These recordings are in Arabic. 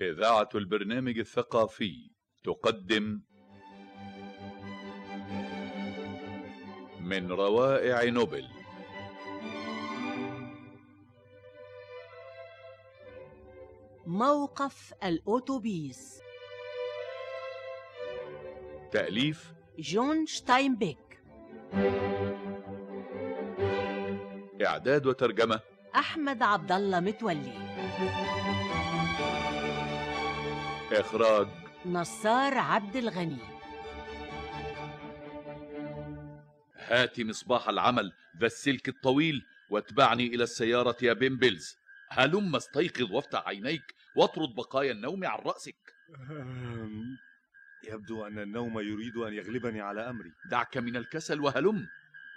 إذاعة البرنامج الثقافي تقدم من روائع نوبل. موقف الأوتوبيس. تأليف جون شتاينبيك. إعداد وترجمة أحمد عبد الله متولي. إخراج. نصار عبد الغني. هات مصباح العمل ذا السلك الطويل واتبعني إلى السيارة يا بيمبلز هلم استيقظ وافتح عينيك واطرد بقايا النوم عن رأسك. يبدو أن النوم يريد أن يغلبني على أمري. دعك من الكسل وهلم.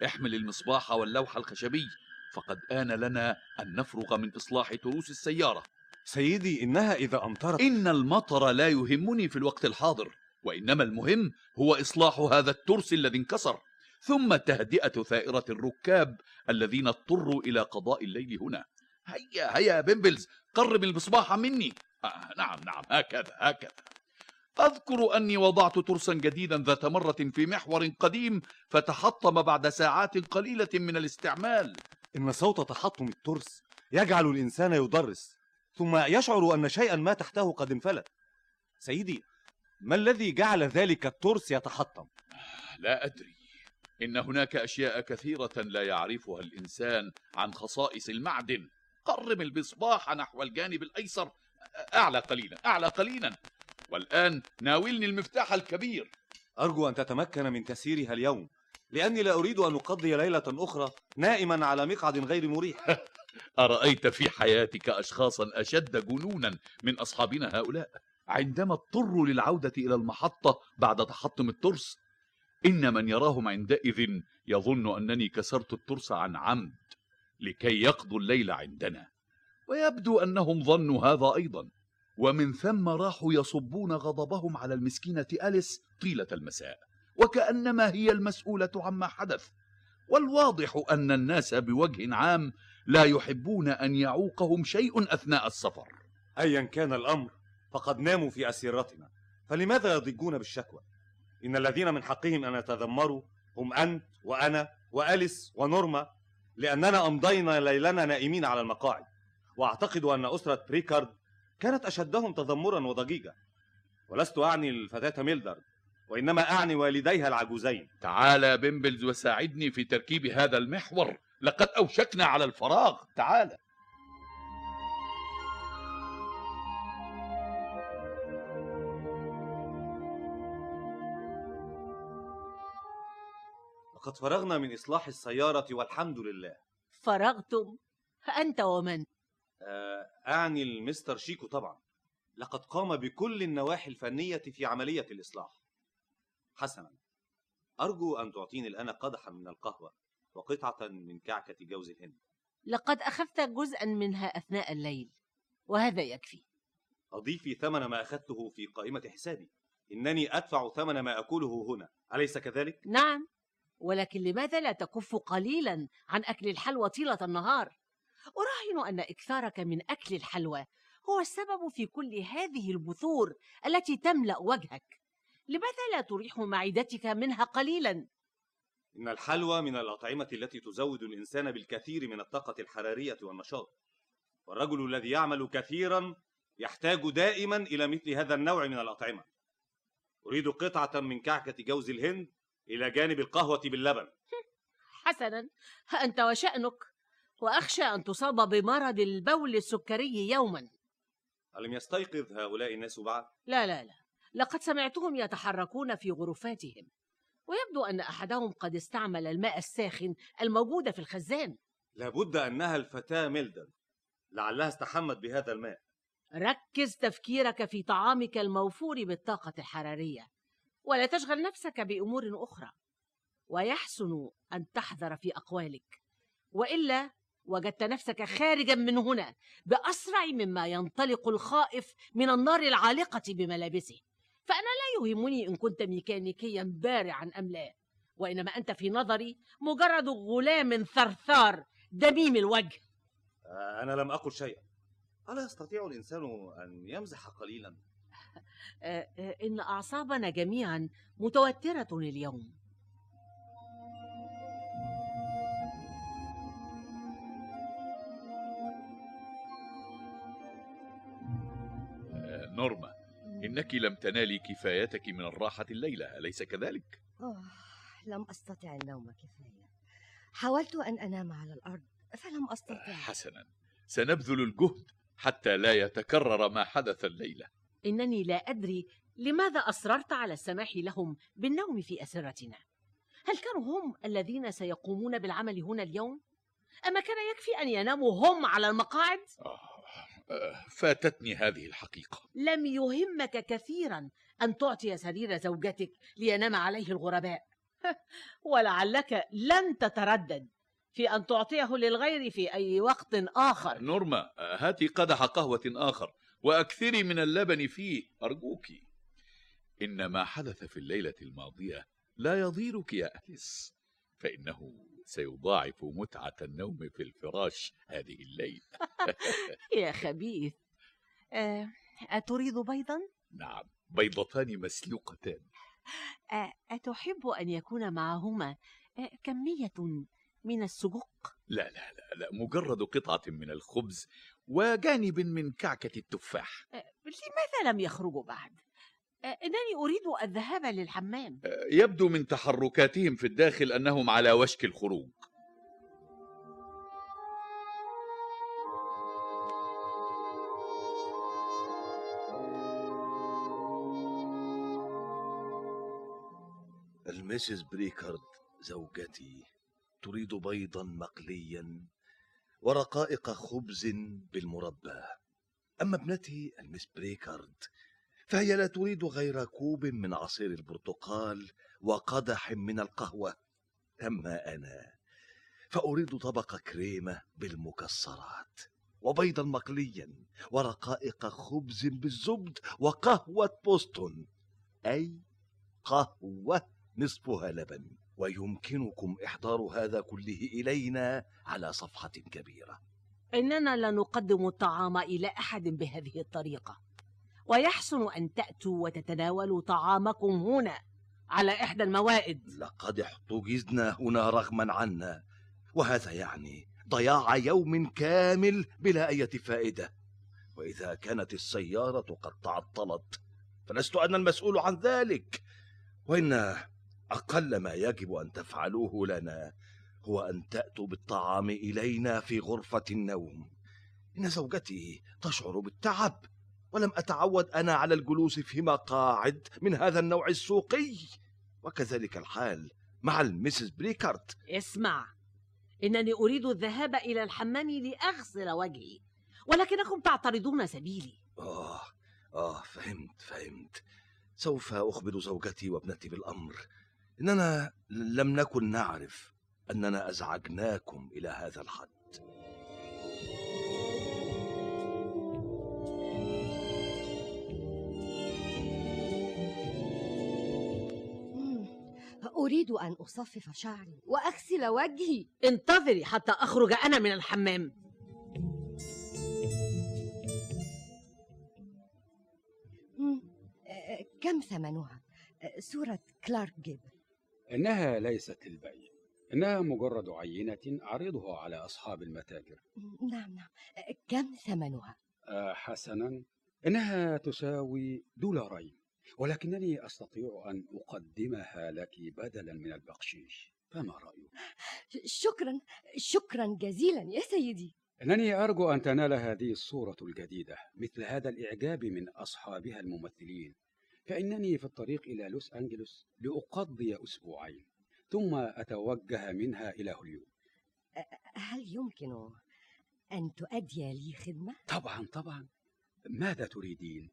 احمل المصباح واللوح الخشبي فقد آن لنا أن نفرغ من إصلاح تروس السيارة. سيدي إنها إذا أمطرت. إن المطر لا يهمني في الوقت الحاضر وإنما المهم هو إصلاح هذا الترس الذي انكسر. ثم تهدئة ثائرة الركاب الذين اضطروا إلى قضاء الليل هنا. هيا هيا يا بيمبلز قرب المصباح مني. آه نعم نعم هكذا هكذا. أذكر أني وضعت ترسا جديدا ذات مرة في محور قديم فتحطم بعد ساعات قليلة من الاستعمال. إن صوت تحطم الترس يجعل الإنسان يضرس ثم يشعر أن شيئا ما تحته قد انفلت. سيدي ما الذي جعل ذلك الترس يتحطم؟ لا أدري. إن هناك أشياء كثيرة لا يعرفها الإنسان عن خصائص المعدن. قرب المصباح نحو الجانب الأيسر. أعلى قليلا أعلى قليلا. والآن ناولني المفتاح الكبير. أرجو أن تتمكن من تسييرها اليوم لأني لا أريد أن أقضي ليلة أخرى نائما على مقعد غير مريح. أرأيت في حياتك أشخاصا أشد جنونا من أصحابنا هؤلاء؟ عندما اضطروا للعودة إلى المحطة بعد تحطم الترس إن من يراهم عندئذ يظن أنني كسرت الترس عن عمد لكي يقضوا الليل عندنا. ويبدو أنهم ظنوا هذا أيضا ومن ثم راحوا يصبون غضبهم على المسكينة أليس طيلة المساء وكأنما هي المسؤولة عما حدث. والواضح أن الناس بوجه عام لا يحبون أن يعوقهم شيء أثناء السفر. أيا كان الأمر فقد ناموا في أسيرتنا. فلماذا يضجون بالشكوى؟ إن الذين من حقهم أن يتذمروا هم أنت وأنا وأليس ونورما لأننا أمضينا ليلنا نائمين على المقاعد. وأعتقد أن أسرة بريكارد كانت أشدهم تذمرا وضجيجا. ولست أعني الفتاة ميلدرد وإنما أعني والديها العجوزين. تعال بيمبلز وساعدني في تركيب هذا المحور. لقد أوشكنا على الفراغ. تعال. لقد فرغنا من إصلاح السيارة والحمد لله. فرغتم؟ أنت ومن؟ آه، أعني المستر شيكو طبعا. لقد قام بكل النواحي الفنية في عملية الإصلاح. حسنا. أرجو أن تعطيني الآن قدحا من القهوة. وقطعة من كعكة جوز الهند لقد أخذت جزءا منها أثناء الليل وهذا يكفي أضيفي ثمن ما أخذته في قائمة حسابي إنني أدفع ثمن ما أكله هنا أليس كذلك؟ نعم ولكن لماذا لا تكف قليلا عن أكل الحلوى طيلة النهار؟ أراهن أن إكثارك من أكل الحلوى هو السبب في كل هذه البثور التي تملأ وجهك لماذا لا تريح معدتك منها قليلا؟ إن الحلوى من الأطعمة التي تزود الإنسان بالكثير من الطاقة الحرارية والنشاط. والرجل الذي يعمل كثيرا يحتاج دائما إلى مثل هذا النوع من الأطعمة. أريد قطعة من كعكة جوز الهند إلى جانب القهوة باللبن. حسنا. أنت وشأنك. وأخشى أن تصاب بمرض البول السكري يوما. ألم يستيقظ هؤلاء الناس بعد؟ لا لا لا. لقد سمعتهم يتحركون في غرفاتهم. ويبدو أن أحدهم قد استعمل الماء الساخن الموجود في الخزان. لابد أنها الفتاة ميلدن لعلها استحمت بهذا الماء. ركز تفكيرك في طعامك الموفور بالطاقة الحرارية ولا تشغل نفسك بأمور أخرى. ويحسن أن تحذر في أقوالك وإلا وجدت نفسك خارجا من هنا بأسرع مما ينطلق الخائف من النار العالقة بملابسه. فأنا لا يهمني إن كنت ميكانيكيا بارعا أم لا وإنما أنت في نظري مجرد غلام ثرثار دميم الوجه. آه، أنا لم أقل شيئا. ألا يستطيع الإنسان أن يمزح قليلا؟ آه، آه، إن أعصابنا جميعا متوترة اليوم نورما. إنك لم تنالي كفايتك من الراحة الليلة أليس كذلك؟ أوه لم أستطع النوم كفاية حاولت أن أنام على الأرض فلم أستطع حسنا سنبذل الجهد حتى لا يتكرر ما حدث الليلة إنني لا أدري لماذا أصررت على السماح لهم بالنوم في أسرتنا هل كانوا هم الذين سيقومون بالعمل هنا اليوم؟ أما كان يكفي أن يناموا هم على المقاعد؟ آه، آه، فاتتني هذه الحقيقة. لم يهمك كثيرا أن تعطي سرير زوجتك لينام عليه الغرباء. ولعلك لن تتردد في أن تعطيه للغير في أي وقت آخر. نورما هاتي قدح قهوة آخر وأكثري من اللبن فيه أرجوك. إن ما حدث في الليلة الماضية لا يضيرك يا أليس فإنه سيضاعف متعة النوم في الفراش هذه الليلة يا خبيث آه، أتريد بيضا؟ نعم بيضتان مسلوقتان آه، أتحب أن يكون معهما آه، كمية من السجق؟ لا لا لا لا مجرد قطعة من الخبز وجانب من كعكة التفاح لماذا لم يخرجوا بعد؟ آه، إنني أريد الذهاب للحمام. آه، يبدو من تحركاتهم في الداخل أنهم على وشك الخروج. المسز بريكارد زوجتي تريد بيضا مقليا ورقائق خبز بالمربى. أما ابنتي المس بريكارد فهي لا تريد غير كوب من عصير البرتقال وقدح من القهوة. أما أنا فأريد طبق كريمة بالمكسرات وبيضا مقليا ورقائق خبز بالزبد وقهوة بوسطن. أي قهوة نصفها لبن ويمكنكم إحضار هذا كله إلينا على صفحة كبيرة. إننا لا نقدم الطعام إلى أحد بهذه الطريقة. ويحسن أن تأتوا وتتناولوا طعامكم هنا على إحدى الموائد. لقد احتجزنا هنا رغما عنا وهذا يعني ضياع يوم كامل بلا أي فائدة. وإذا كانت السيارة قد تعطلت فلست أنا المسؤول عن ذلك. وإن أقل ما يجب أن تفعلوه لنا هو أن تأتوا بالطعام إلينا في غرفة النوم. إن زوجتي تشعر بالتعب ولم أتعود أنا على الجلوس في مقاعد من هذا النوع السوقي. وكذلك الحال مع المسز بريكارت. اسمع إنني أريد الذهاب إلى الحمام لأغسل وجهي ولكنكم تعترضون سبيلي. آه آه فهمت فهمت. سوف أخبر زوجتي وابنتي بالأمر. إننا لم نكن نعرف أننا أزعجناكم إلى هذا الحد. أريد أن أصفف شعري وأغسل وجهي. انتظري حتى أخرج أنا من الحمام. مم. آه، كم ثمنها؟ آه، صورة كلارك جيبل. إنها ليست للبيع إنها مجرد عينة أعرضها على أصحاب المتاجر. نعم نعم. كم ثمنها؟ حسنا. إنها تساوي دولارين. ولكنني أستطيع أن أقدمها لك بدلا من البقشيش فما رأيك؟ شكرا شكرا جزيلا يا سيدي إنني أرجو أن تنال هذه الصورة الجديدة مثل هذا الإعجاب من أصحابها الممثلين فإنني في الطريق إلى لوس أنجلوس لأقضي أسبوعين ثم أتوجه منها إلى هوليود هل يمكن أن تؤدي لي خدمة؟ طبعا طبعا ماذا تريدين؟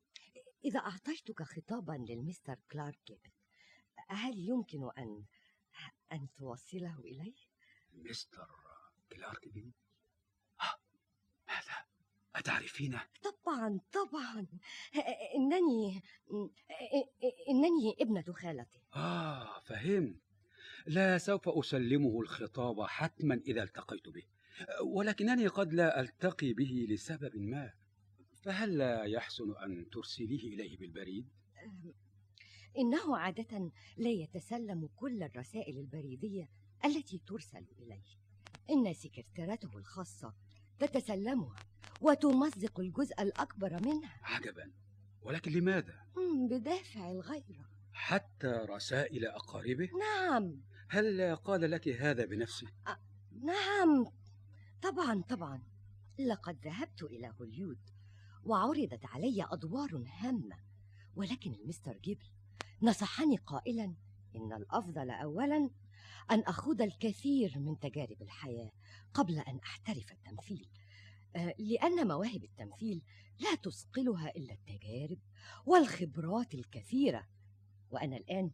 إذا أعطيتك خطابا للمستر كلارك هل يمكن أن أن توصله إلي؟ مستر كلارك بي آه، ماذا؟ أتعرفينه؟ طبعا طبعا إنني إنني ابنة خالته آه فهمت لا سوف أسلمه الخطاب حتما إذا التقيت به ولكنني قد لا ألتقي به لسبب ما فهل لا يحسن أن ترسليه إليه بالبريد؟ إنه عادة لا يتسلم كل الرسائل البريدية التي ترسل إليه إن سكرتيرته الخاصة تتسلمها وتمزق الجزء الأكبر منها عجبا ولكن لماذا؟ بدافع الغيرة حتى رسائل أقاربه؟ نعم هل قال لك هذا بنفسه؟ نعم طبعا طبعا لقد ذهبت إلى هوليود وعرضت علي أدوار هامة. ولكن المستر جيبل نصحني قائلا إن الأفضل أولا أن أخوض الكثير من تجارب الحياة قبل أن أحترف التمثيل آه، لأن مواهب التمثيل لا تثقلها إلا التجارب والخبرات الكثيرة. وأنا الآن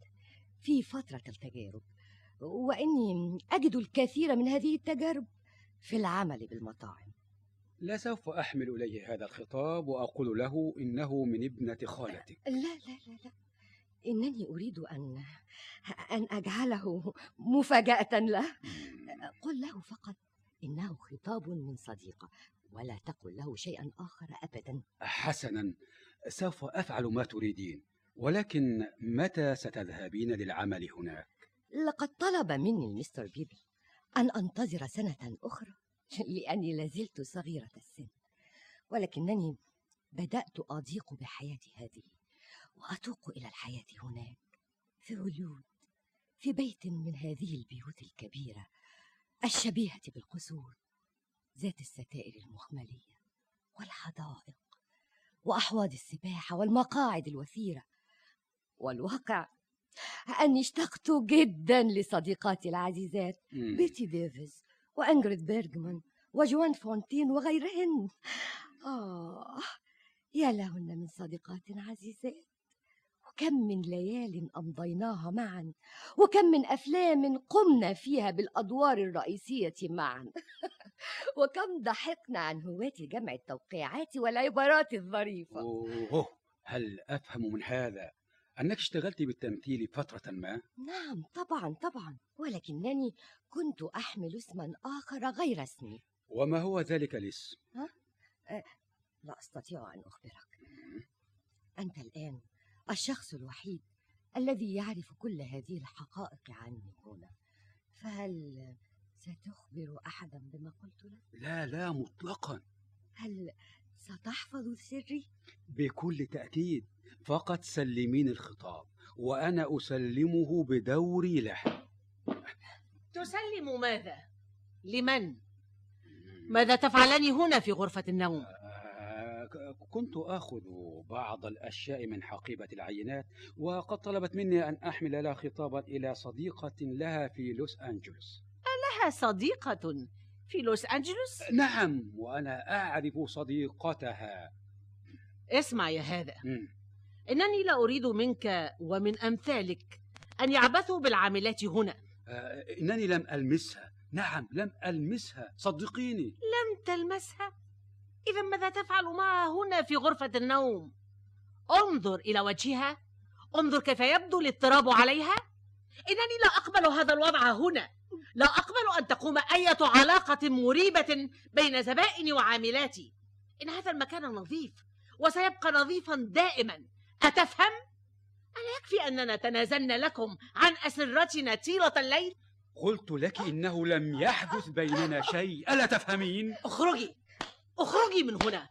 في فترة التجارب وإني أجد الكثير من هذه التجارب في العمل بالمطاعم. لا سوف أحمل إليه هذا الخطاب وأقول له إنه من ابنة خالتك. لا لا لا لا. إنني أريد أن أن أجعله مفاجأة له. قل له فقط إنه خطاب من صديقة ولا تقل له شيئا آخر أبدا. حسنا. سوف أفعل ما تريدين ولكن متى ستذهبين للعمل هناك؟ لقد طلب مني المستر بيبل أن أنتظر سنة أخرى. لأني لازلت صغيرة السن ولكنني بدأت أضيق بحياتي هذه وأتوق إلى الحياة هناك في هوليود في بيت من هذه البيوت الكبيرة الشبيهة بالقصور ذات الستائر المخملية والحدائق وأحواض السباحة والمقاعد الوثيرة والواقع أني اشتقت جدا لصديقاتي العزيزات. بيتي ديفيز وأنجريد بيرجمان وجوان فونتين وغيرهن. آه يا لهن من صديقات عزيزات. وكم من ليال أمضيناها معا وكم من أفلام قمنا فيها بالأدوار الرئيسية معا. وكم ضحكنا عن هواة جمع التوقيعات والعبارات الظريفة. أوه هل أفهم من هذا؟ أنك اشتغلت بالتمثيل فترة ما؟ نعم طبعا طبعا. ولكنني كنت أحمل اسما آخر غير اسمي. وما هو ذلك الاسم؟ لا أستطيع أن أخبرك. أنت الآن الشخص الوحيد الذي يعرف كل هذه الحقائق عني هنا. فهل ستخبر أحدا بما قلت لك؟ لا لا مطلقا. هل ستحفظ سري؟ بكل تأكيد فقط سلمين الخطاب وأنا أسلمه بدوري له تسلم ماذا؟ لمن؟ ماذا تفعلان هنا في غرفة النوم؟ آه، كنت آخذ بعض الأشياء من حقيبة العينات وقد طلبت مني أن أحمل لها خطابا إلى صديقة لها في لوس أنجلوس لها صديقة في لوس أنجلوس؟ نعم وأنا أعرف صديقتها. اسمع يا هذا. مم. إنني لا أريد منك ومن أمثالك أن يعبثوا بالعاملات هنا. آه، إنني لم ألمسها. نعم لم ألمسها. صدقيني. لم تلمسها؟ إذا ماذا تفعل معها هنا في غرفة النوم؟ انظر إلى وجهها. انظر كيف يبدو الاضطراب عليها. إنني لا أقبل هذا الوضع هنا. لا أقبل أن تقوم أية علاقة مريبة بين زبائني وعاملاتي. إن هذا المكان نظيف وسيبقى نظيفا دائما. أتفهم؟ ألا يكفي أننا تنازلنا لكم عن أسرتنا طيلة الليل؟ قلت لك إنه لم يحدث بيننا شيء. ألا تفهمين؟ اخرجي. اخرجي من هنا.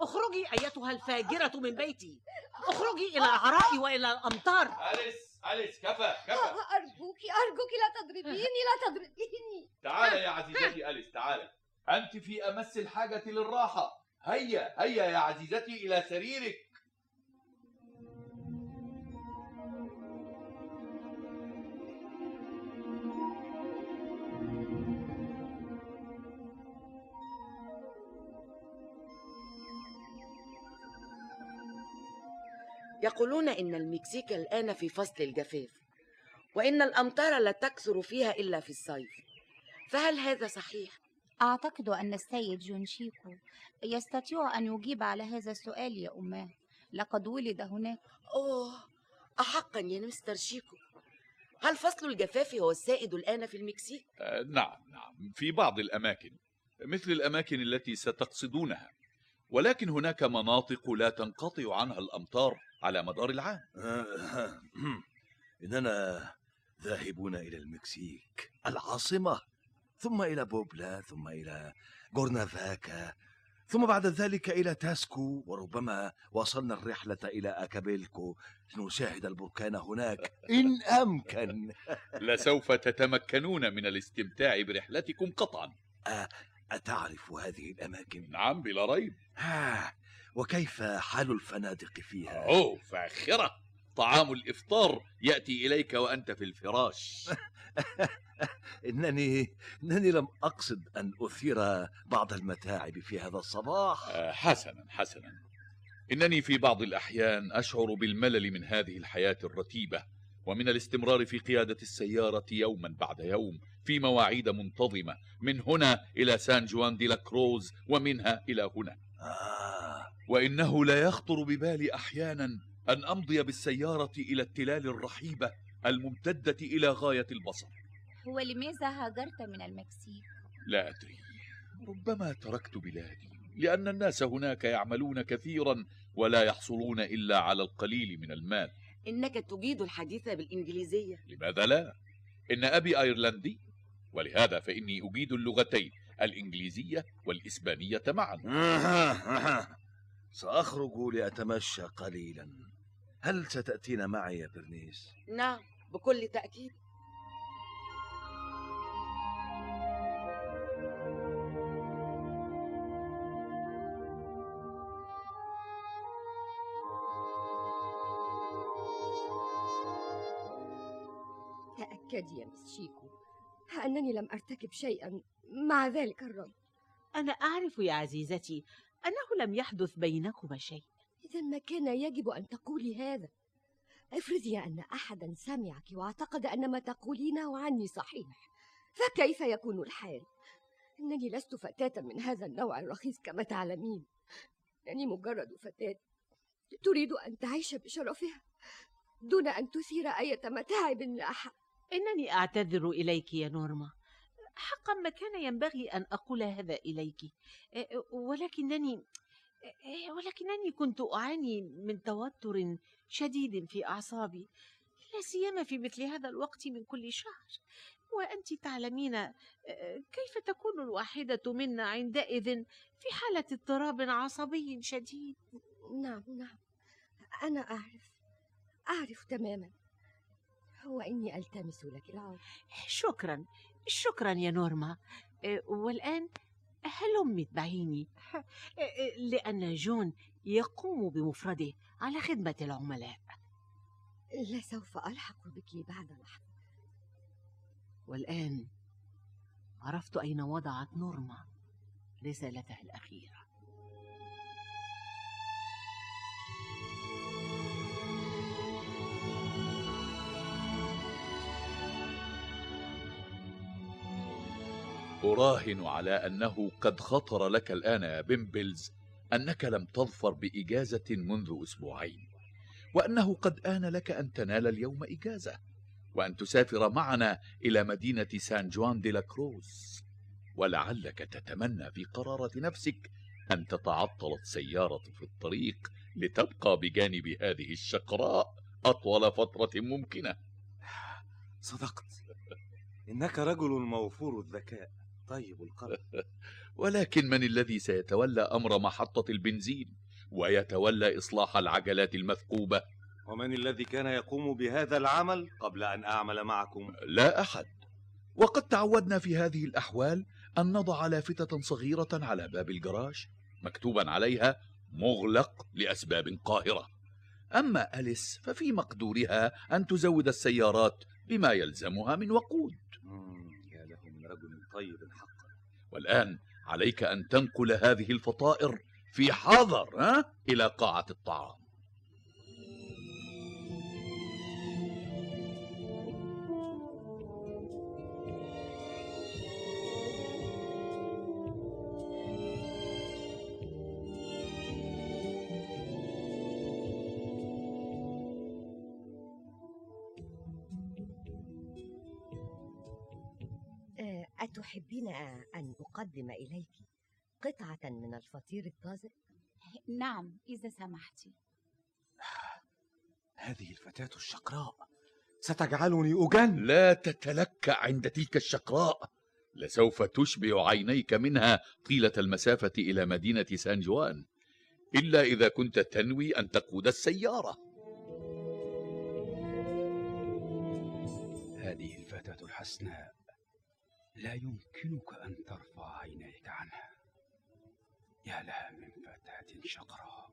اخرجي أيتها الفاجرة من بيتي. اخرجي إلى العراء وإلى الأمطار. أليس أليس؟ كفى كفى. أرجوك أرجوك لا تضربيني لا تضربيني. تعال يا عزيزتي أليس تعال. أنت في أمس الحاجة للراحة. هيا هيا يا عزيزتي إلى سريرك. يقولون إن المكسيك الآن في فصل الجفاف وإن الأمطار لا تكثر فيها إلا في الصيف. فهل هذا صحيح؟ أعتقد أن السيد جون شيكو يستطيع أن يجيب على هذا السؤال يا أماه لقد ولد هناك. أوه أحقا يا مستر شيكو. هل فصل الجفاف هو السائد الآن في المكسيك؟ آه، نعم نعم في بعض الأماكن مثل الأماكن التي ستقصدونها. ولكن هناك مناطق لا تنقطع عنها الأمطار. على مدار العام. آه، إننا ذاهبون إلى المكسيك العاصمة ثم إلى بوبلا ثم إلى كورنافاكا ثم بعد ذلك إلى تاسكو وربما واصلنا الرحلة إلى أكابولكو لنشاهد البركان هناك إن أمكن. لسوف تتمكنون من الاستمتاع برحلتكم قطعا. أتعرف هذه الأماكن؟ نعم بلا ريب. آه وكيف حال الفنادق فيها؟ أوه فاخرة. طعام الإفطار يأتي إليك وأنت في الفراش. إنني إنني لم أقصد أن أثير بعض المتاعب في هذا الصباح. آه، حسنا حسنا. إنني في بعض الأحيان أشعر بالملل من هذه الحياة الرتيبة ومن الاستمرار في قيادة السيارة يوما بعد يوم في مواعيد منتظمة من هنا إلى سان جوان دي لا كروز ومنها إلى هنا. آه وإنه لا يخطر ببالي أحيانا أن أمضي بالسيارة إلى التلال الرحيبة الممتدة إلى غاية البصر. ولماذا هاجرت من المكسيك؟ لا أدري. ربما تركت بلادي لأن الناس هناك يعملون كثيرا ولا يحصلون إلا على القليل من المال. إنك تجيد الحديث بالإنجليزية. لماذا لا؟ إن أبي أيرلندي ولهذا فإني أجيد اللغتين الإنجليزية والإسبانية معا. سأخرج لأتمشى قليلا. هل ستأتين معي يا برنيس؟ نعم بكل تأكيد. تأكدي يا مس شيكو أنني لم أرتكب شيئا مع ذلك الرجل أنا أعرف يا عزيزتي أنه لم يحدث بينكما شيء. إذا ما كان يجب أن تقولي هذا. افرضي أن أحدا سمعك واعتقد أن ما تقولينه عني صحيح فكيف يكون الحال؟ إنني لست فتاة من هذا النوع الرخيص كما تعلمين. إنني مجرد فتاة تريد أن تعيش بشرفها دون أن تثير أي متاعب لأحد. إنني أعتذر إليك يا نورما. حقا ما كان ينبغي أن أقول هذا إليك. إيه، ولكنني إيه، ولكنني كنت أعاني من توتر شديد في أعصابي. لا سيما في مثل هذا الوقت من كل شهر. وأنت تعلمين كيف تكون الواحدة منا عندئذ في حالة اضطراب عصبي شديد؟ نعم نعم. أنا أعرف. أعرف تماما. هو إني ألتمس لك العذر شكرا. شكرا يا نورما. إيه، والآن هلم اتبعيني إيه، لأن جون يقوم بمفرده على خدمة العملاء. لسوف ألحق بك بعد لحظة. والآن عرفت أين وضعت نورما رسالتها الأخيرة. أراهن على أنه قد خطر لك الآن يا بيمبلز أنك لم تظفر بإجازة منذ أسبوعين وأنه قد آن لك أن تنال اليوم إجازة وأن تسافر معنا إلى مدينة سان جوان دي لا كروز. ولعلك تتمنى في قرارة نفسك أن تتعطل السيارة في الطريق لتبقى بجانب هذه الشقراء أطول فترة ممكنة. صدقت. إنك رجل موفور الذكاء. طيب القلب ولكن من الذي سيتولى أمر محطة البنزين ويتولى إصلاح العجلات المثقوبة؟ ومن الذي كان يقوم بهذا العمل قبل أن أعمل معكم؟ لا أحد. وقد تعودنا في هذه الأحوال أن نضع لافتة صغيرة على باب الجراج مكتوبا عليها مغلق لأسباب قاهرة. أما أليس ففي مقدورها أن تزود السيارات بما يلزمها من وقود مم، يا له من رجل طيب حقا والآن عليك أن تنقل هذه الفطائر في حذر؟ إلى قاعة الطعام أتحبين أن أقدم إليك قطعة من الفطير الطازج؟ نعم إذا سمحتِ هذه الفتاة الشقراء. ستجعلني أجن. لا تتلكأ عند تلك الشقراء. لسوف تشبع عينيك منها طيلة المسافة إلى مدينة سان جوان. إلا إذا كنت تنوي أن تقود السيارة. هذه الفتاة الحسناء. لا يمكنك أن ترفع عينيك عنها. يا لها من فتاة شقراء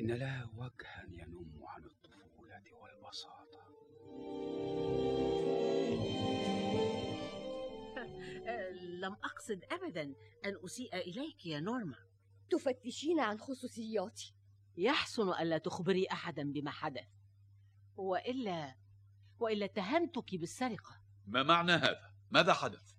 إن لها وجها ينم عن الطفولة والبساطة. لم أقصد أبدا أن أسيء إليك يا نورما. تفتشين عن خصوصياتي. يحسن ألا تخبري أحدا بما حدث وإلا وإلا اتهمتك بالسرقة. ما معنى هذا؟ ماذا حدث؟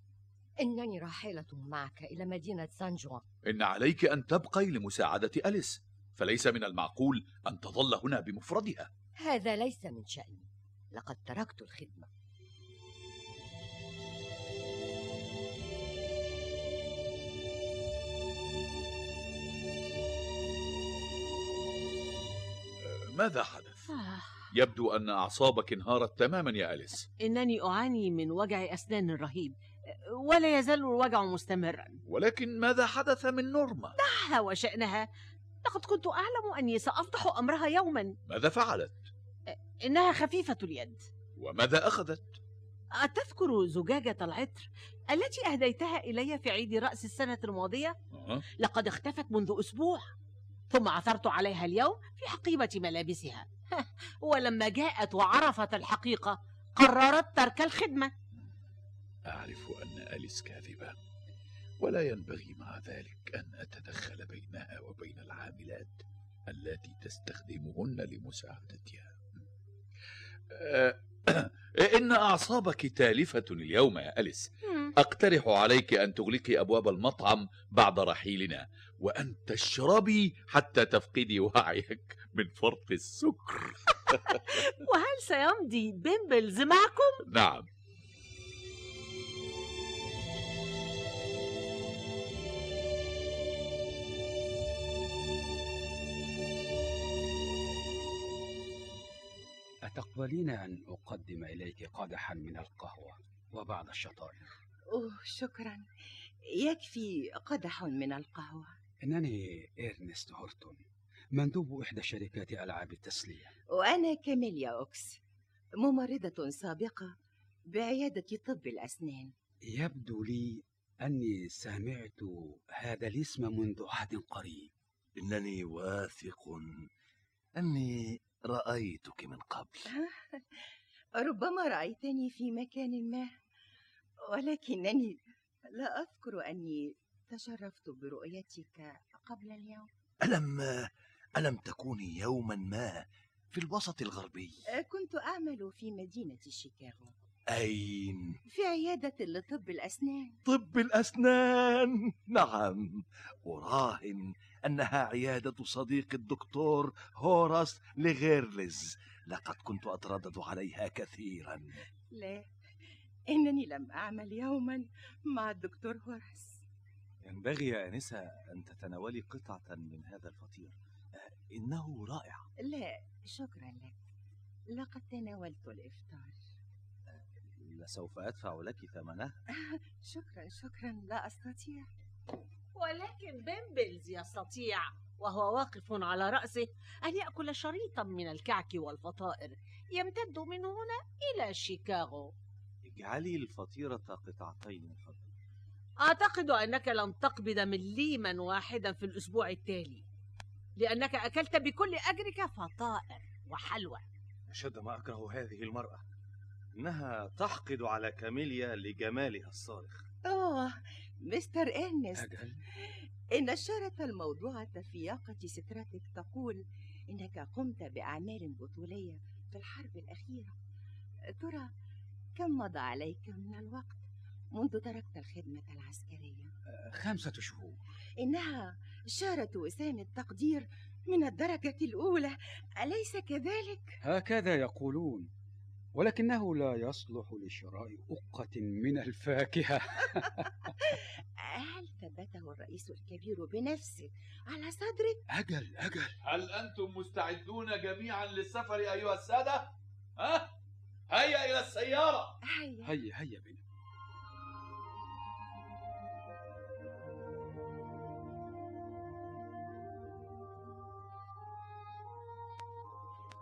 إنني راحلة معك إلى مدينة سان جوان. إن عليك أن تبقي لمساعدة أليس فليس من المعقول أن تظل هنا بمفردها. هذا ليس من شأني. لقد تركت الخدمة. ماذا حدث؟ آه، يبدو أن أعصابك انهارت تماما يا أليس إنني أعاني من وجع أسنان رهيب ولا يزال الوجع مستمرا ولكن ماذا حدث من نورما؟ دعها وشأنها لقد كنت أعلم أني سأفضح أمرها يوما ماذا فعلت؟ إنها خفيفة اليد وماذا أخذت؟ أتذكر زجاجة العطر التي أهديتها إلي في عيد رأس السنة الماضية؟ أه؟ لقد اختفت منذ أسبوع ثم عثرت عليها اليوم في حقيبة ملابسها. ولما جاءت وعرفت الحقيقة قررت ترك الخدمة. أعرف أن أليس كاذبة ولا ينبغي مع ذلك أن أتدخل بينها وبين العاملات التي تستخدمهن لمساعدتها. أه، إن أعصابك تالفة اليوم يا أليس. أقترح عليك أن تغلقي أبواب المطعم بعد رحيلنا وأن تشربي حتى تفقدي وعيك من فرط السكر. وهل سيمضي بيمبلز معكم؟ نعم. أتقبلين أن أقدم إليك قدحا من القهوة وبعض الشطائر؟ أوه شكرا. يكفي قدح من القهوة. إنني إرنست هورتون مندوب إحدى شركات ألعاب التسلية. وأنا كاميليا أوكس ممرضة سابقة بعيادة طب الأسنان. يبدو لي أني سمعت هذا الاسم منذ عهد قريب. إنني واثق أني رأيتك من قبل. ربما رأيتني في مكان ما ولكنني لا أذكر أني تشرفت برؤيتك قبل اليوم. ألم ألم تكوني يوما ما في الوسط الغربي؟ كنت أعمل في مدينة شيكاغو. أين؟ في عيادة لطب الأسنان. طب الأسنان. نعم أراهن أنها عيادة صديق الدكتور هوراس لغيرلز. لقد كنت أتردد عليها كثيرا. لا إنني لم أعمل يوما مع الدكتور هوراس. ينبغي يا أنسة أن تتناولي قطعة من هذا الفطير. إنه رائع. لا شكرا لك. لقد تناولت الإفطار. لسوف أدفع لك ثمنه. شكرا شكرا. لا أستطيع. ولكن بيمبلز يستطيع وهو واقف على رأسه أن يأكل شريطا من الكعك والفطائر يمتد من هنا إلى شيكاغو. اجعلي الفطيرة قطعتين من فضلك أعتقد أنك لم تقبض مليما واحدا في الأسبوع التالي لأنك أكلت بكل أجرك فطائر وحلوى. أشد ما أكره هذه المرأة إنها تحقد على كاميليا لجمالها الصارخ. أوه مستر إرنست أجل. إن الشارة الموضوعة في ياقة سترتك تقول إنك قمت بأعمال بطولية في الحرب الأخيرة. ترى كم مضى عليك من الوقت منذ تركت الخدمة العسكرية؟ خمسة شهور. إنها شارة وسام التقدير من الدرجة الأولى أليس كذلك؟ هكذا يقولون. ولكنه لا يصلح لشراء أقة من الفاكهة هل ثبته الرئيس الكبير بنفسه على صدرك؟ أجل أجل هل أنتم مستعدون جميعا للسفر أيها السادة؟ ها؟ هيا إلى السيارة هيا هيا هيا بنا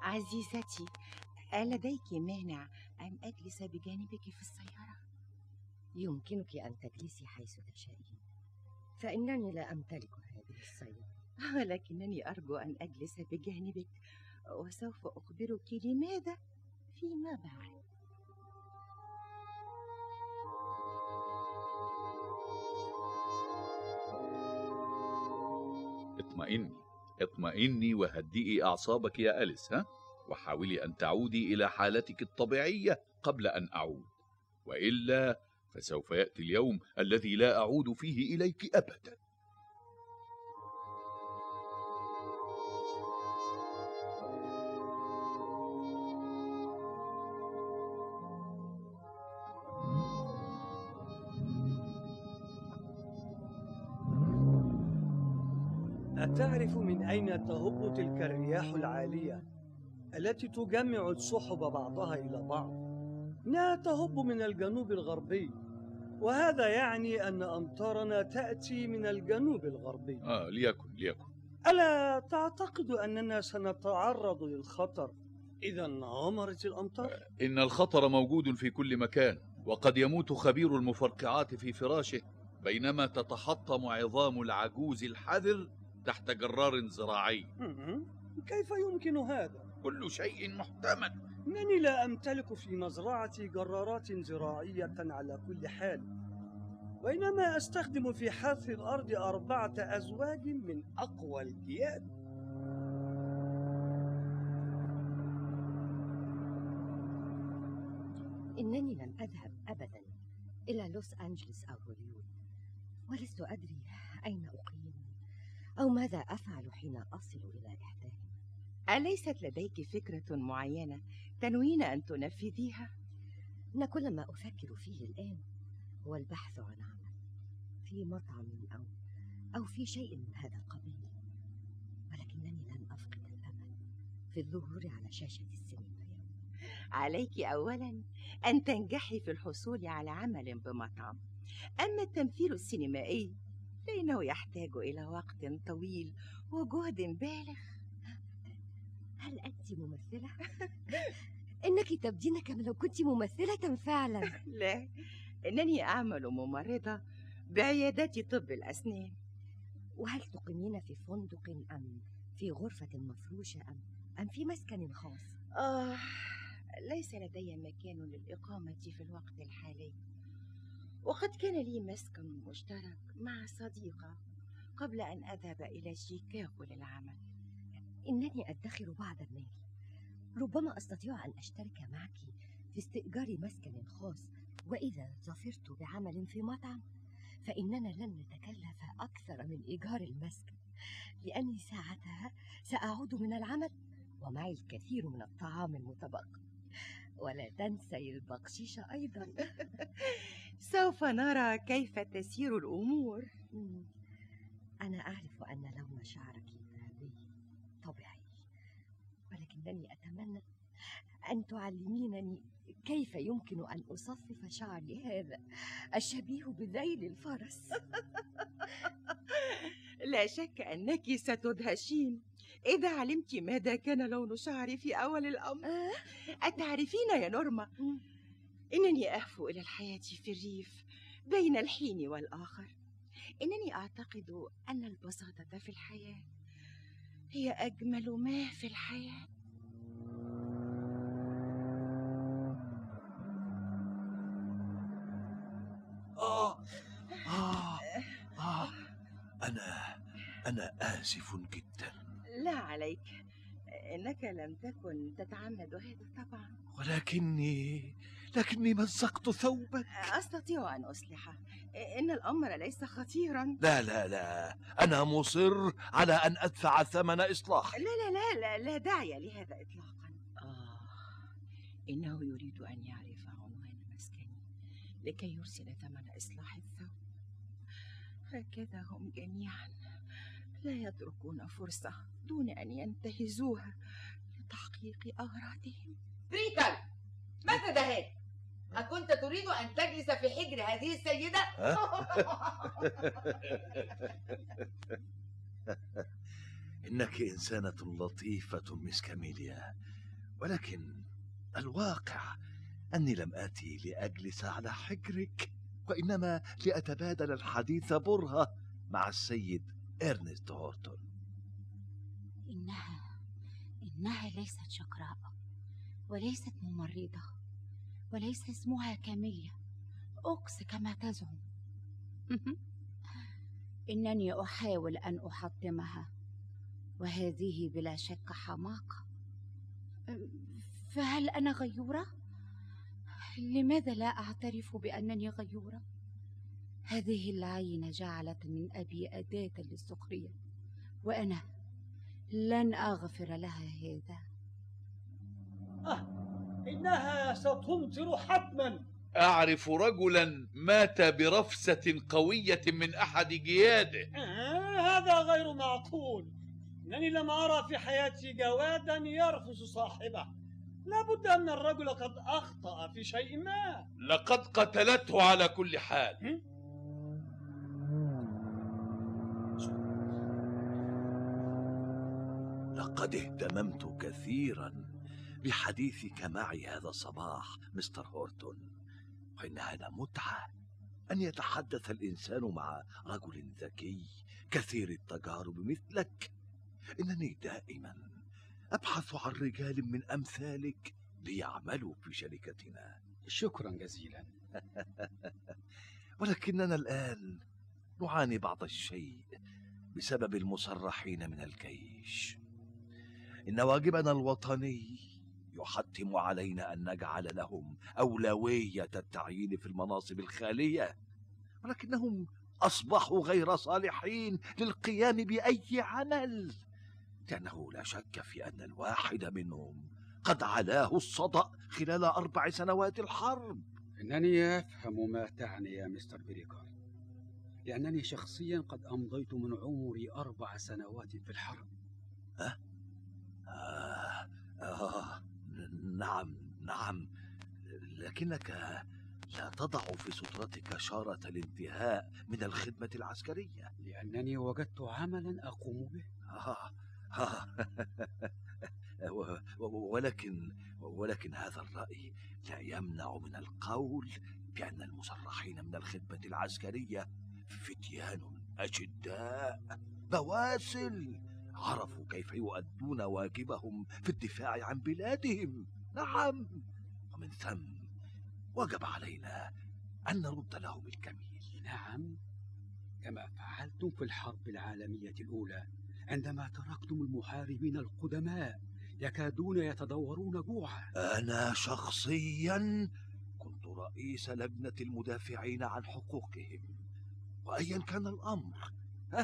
عزيزتي ألديك مانع أن أجلس بجانبك في السيارة؟ يمكنك أن تجلسي حيث تشائين. فإنني لا أمتلك هذه السيارة. ولكنني أرجو أن أجلس بجانبك وسوف أخبرك لماذا؟ فيما بعد. اطمئني. اطمئني وهدئي أعصابك يا أليس ها؟ وحاولي أن تعودي إلى حالتك الطبيعية قبل أن أعود. وإلا فسوف يأتي اليوم الذي لا أعود فيه إليك أبدا. أتعرف من أين تهب تلك الرياح العالية؟ التي تجمع السحب بعضها إلى بعض؟ إنها تهب من الجنوب الغربي وهذا يعني أن أمطارنا تأتي من الجنوب الغربي آه ليكن ليكن ألا تعتقد أننا سنتعرض للخطر إذا عمرت الأمطار؟ إن الخطر موجود في كل مكان وقد يموت خبير المفرقعات في فراشه بينما تتحطم عظام العجوز الحذر تحت جرار زراعي. كيف يمكن هذا؟ كل شيء محتمل. إنني لا أمتلك في مزرعتي جرارات زراعية على كل حال وإنما أستخدم في حث الأرض أربعة أزواج من أقوى الجياد إنني لم أذهب أبدا إلى لوس أنجلس أو هوليوود ولست أدري أين أقيم أو ماذا أفعل حين أصل إلى إحداهما أليست لديك فكرة معينة تنوين أن تنفذيها؟ إن كل ما أفكر فيه الآن هو البحث عن عمل في مطعم أو أو في شيء من هذا القبيل ولكنني لن أفقد الأمل في الظهور على شاشة السينما عليك أولا أن تنجحي في الحصول على عمل بمطعم. أما التمثيل السينمائي فإنه يحتاج إلى وقت طويل وجهد بالغ. هل أنت ممثلة؟ إنك تبدين كما لو كنت ممثلة فعلا لا إنني أعمل ممرضة بعيادة طب الأسنان وهل تقيمين في فندق أم في غرفة مفروشة أم أم في مسكن خاص؟ آه ليس لدي مكان للإقامة في الوقت الحالي وقد كان لي مسكن مشترك مع صديقة قبل أن أذهب إلى شيكاغو للعمل إنني أدخر بعض المال. ربما أستطيع أن أشترك معك في استئجار مسكن خاص وإذا ظفرت بعمل في مطعم فإننا لن نتكلف أكثر من إيجار المسكن لأني ساعتها سأعود من العمل ومعي الكثير من الطعام المتبقى. ولا تنسي البقشيش أيضا. سوف نرى كيف تسير الأمور. أنا أعرف أن لون شعرك ولكنني أتمنى أن تعلمينني كيف يمكن أن أصفف شعري هذا الشبيه بذيل الفرس. لا شك أنك ستدهشين. إذا علمت ماذا كان لون شعري في أول الأمر؟ آه؟ أتعرفين يا نورما. إنني أهفو إلى الحياة في الريف بين الحين والآخر. إنني أعتقد أن البساطة في الحياة هي أجمل ما في الحياة. آسف جدا. لا عليك. إنك لم تكن تتعمد هذا طبعا ولكني لكني مزقت ثوبك. أستطيع أن أصلحه إن الأمر ليس خطيرا. لا لا لا. أنا مصر على أن أدفع ثمن إصلاحه لا لا لا لا, لا داعي لهذا إطلاقا. آه إنه يريد أن يعرف عنوان مسكني لكي يرسل ثمن إصلاح الثوب. هكذا هم جميعا. لا يتركون فرصة دون أن ينتهزوها لتحقيق أغراضهم تريكل ماذا ذهب؟ أكنت تريد أن تجلس في حجر هذه السيدة؟ إنك إنسانة لطيفة مس كاميليا ولكن الواقع أني لم آتي لأجلس على حجرك وإنما لأتبادل الحديث برهة مع السيد إرنست هورتون إنها إنها ليست شقراء وليست ممرضة وليس اسمها كاميليا أقس كما تزعم إنني أحاول أن أحطمها وهذه بلا شك حماقة فهل أنا غيورة؟ لماذا لا أعترف بأنني غيورة؟ هذه العين جعلت من أبي أداة للسخرية وأنا لن أغفر لها هذا. آه إنها ستمطر حتما. أعرف رجلا مات برفسة قوية من أحد جياده. آه هذا غير معقول. إنني لم أرى في حياتي جوادا يرفس صاحبه. لابد أن الرجل قد أخطأ في شيء ما. لقد قتلته على كل حال. لقد اهتممت كثيرا بحديثك معي هذا الصباح مستر هورتون. وإنها لمتعة أن يتحدث الإنسان مع رجل ذكي كثير التجارب مثلك. إنني دائما أبحث عن رجال من أمثالك ليعملوا في شركتنا. شكرا جزيلا. ولكننا الآن نعاني بعض الشيء بسبب المسرحين من الجيش. إن واجبنا الوطني يحتم علينا أن نجعل لهم أولوية التعيين في المناصب الخالية ولكنهم أصبحوا غير صالحين للقيام بأي عمل لأنه لا شك في أن الواحد منهم قد علاه الصدأ خلال أربع سنوات الحرب إنني أفهم ما تعني يا مستر بريكار لأنني شخصيا قد أمضيت من عمري أربع سنوات في الحرب أه؟ آه آه نعم نعم. لكنك لا تضع في سترتك شارة الانتهاء من الخدمة العسكرية. لأنني وجدت عملا أقوم به. آه آه. ولكن ولكن هذا الرأي لا يمنع من القول بأن المسرحين من الخدمة العسكرية فتيان أشداء بواسل عرفوا كيف يؤدون واجبهم في الدفاع عن بلادهم. نعم. ومن ثم وجب علينا أن نرد لهم الجميل نعم. كما فعلتم في الحرب العالمية الأولى عندما تركتم المحاربين القدماء يكادون يتدورون جوعا. أنا شخصيا كنت رئيس لجنة المدافعين عن حقوقهم وأيا كان الأمر.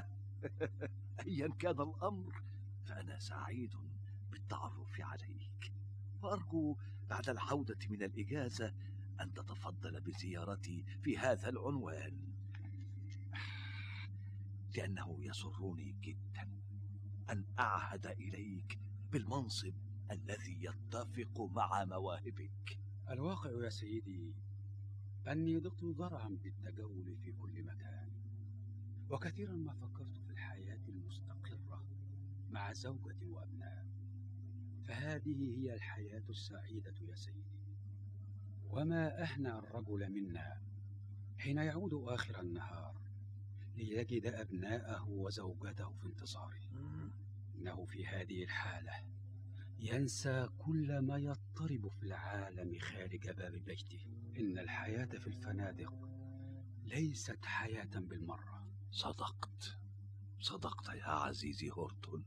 أيا كان الأمر فأنا سعيد بالتعرف عليك. وأرجو بعد العودة من الإجازة أن تتفضل بزيارتي في هذا العنوان. لأنه يسرني جدا أن أعهد إليك بالمنصب الذي يتفق مع مواهبك. الواقع يا سيدي أني ضغط ضرعا بالتجول في كل مكان وكثيرا ما فكرت مع زوجة وأبناء. فهذه هي الحياة السعيدة يا سيدي. وما أهنى الرجل منا حين يعود آخر النهار ليجد أبناءه وزوجته في انتظاره إنه في هذه الحالة ينسى كل ما يضطرب في العالم خارج باب بيته. إن الحياة في الفنادق ليست حياة بالمرة. صدقت. صدقت يا عزيزي هورتون.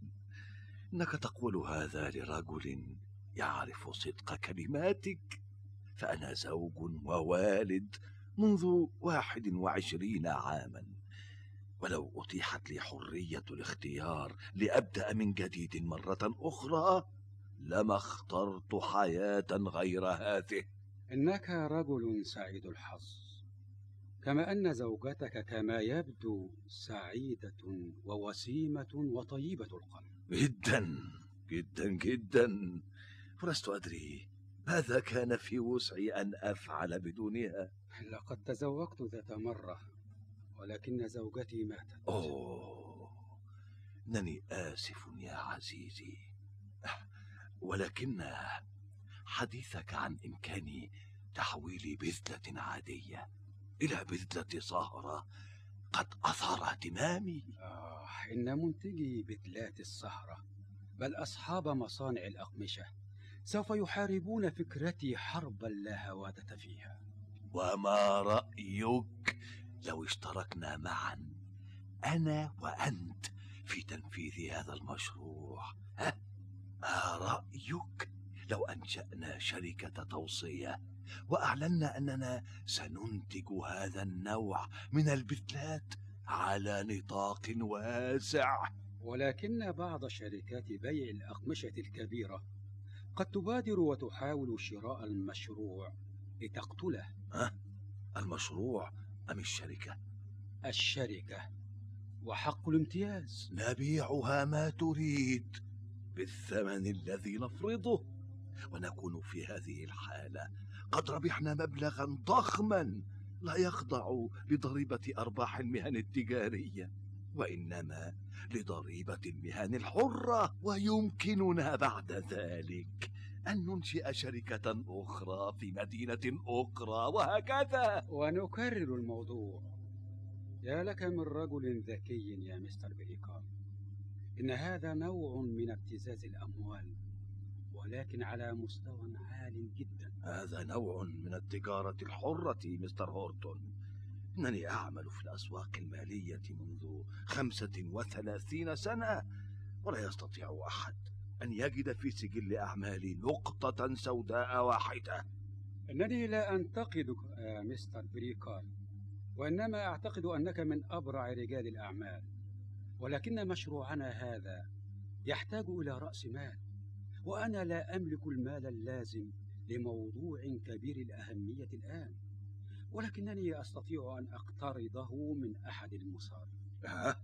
إنك تقول هذا لرجل يعرف صدق كلماتك فأنا زوج ووالد منذ واحد وعشرين عاما ولو أتيحت لي حرية الاختيار لأبدأ من جديد مرة أخرى لما اخترت حياة غير هذه. إنك رجل سعيد الحظ كما أن زوجتك كما يبدو سعيدة ووسيمة وطيبة القلب. جدا جدا جدا. ولست أدري ماذا كان في وسعي أن أفعل بدونها. لقد تزوجت ذات مرة ولكن زوجتي ماتت. أوه إنني آسف يا عزيزي. ولكن حديثك عن إمكان تحويل بذلة عادية إلى بذلة صهرة قد أثار اهتمامي آه إن منتجي بذلات السهرة بل أصحاب مصانع الأقمشة سوف يحاربون فكرتي حربا لا هوادة فيها. وما رأيك لو اشتركنا معا أنا وأنت في تنفيذ هذا المشروع؟ ها؟ ما رأيك لو أنشأنا شركة توصية؟ وأعلنا أننا سننتج هذا النوع من البذلات على نطاق واسع ولكن بعض شركات بيع الأقمشة الكبيرة قد تبادر وتحاول شراء المشروع لتقتله ها؟ المشروع أم الشركة؟ الشركة وحق الامتياز نبيعها ما تريد بالثمن الذي نفرضه ونكون في هذه الحالة قد ربحنا مبلغا ضخما لا يخضع لضريبة أرباح المهن التجارية وإنما لضريبة المهن الحرة ويمكننا بعد ذلك أن ننشئ شركة أخرى في مدينة أخرى وهكذا. ونكرر الموضوع. يا لك من رجل ذكي يا مستر بريكار إن هذا نوع من ابتزاز الأموال ولكن على مستوى عال جدا. هذا نوع من التجارة الحرة مستر هورتون. إنني أعمل في الأسواق المالية منذ خمسة وثلاثين سنة ولا يستطيع أحد أن يجد في سجل أعمالي نقطة سوداء واحدة. إنني لا أنتقدك يا مستر بريكار وإنما أعتقد أنك من أبرع رجال الأعمال. ولكن مشروعنا هذا يحتاج إلى رأس مال. وأنا لا أملك المال اللازم لموضوع كبير الأهمية الآن ولكنني أستطيع أن أقترضه من أحد المصارف ها؟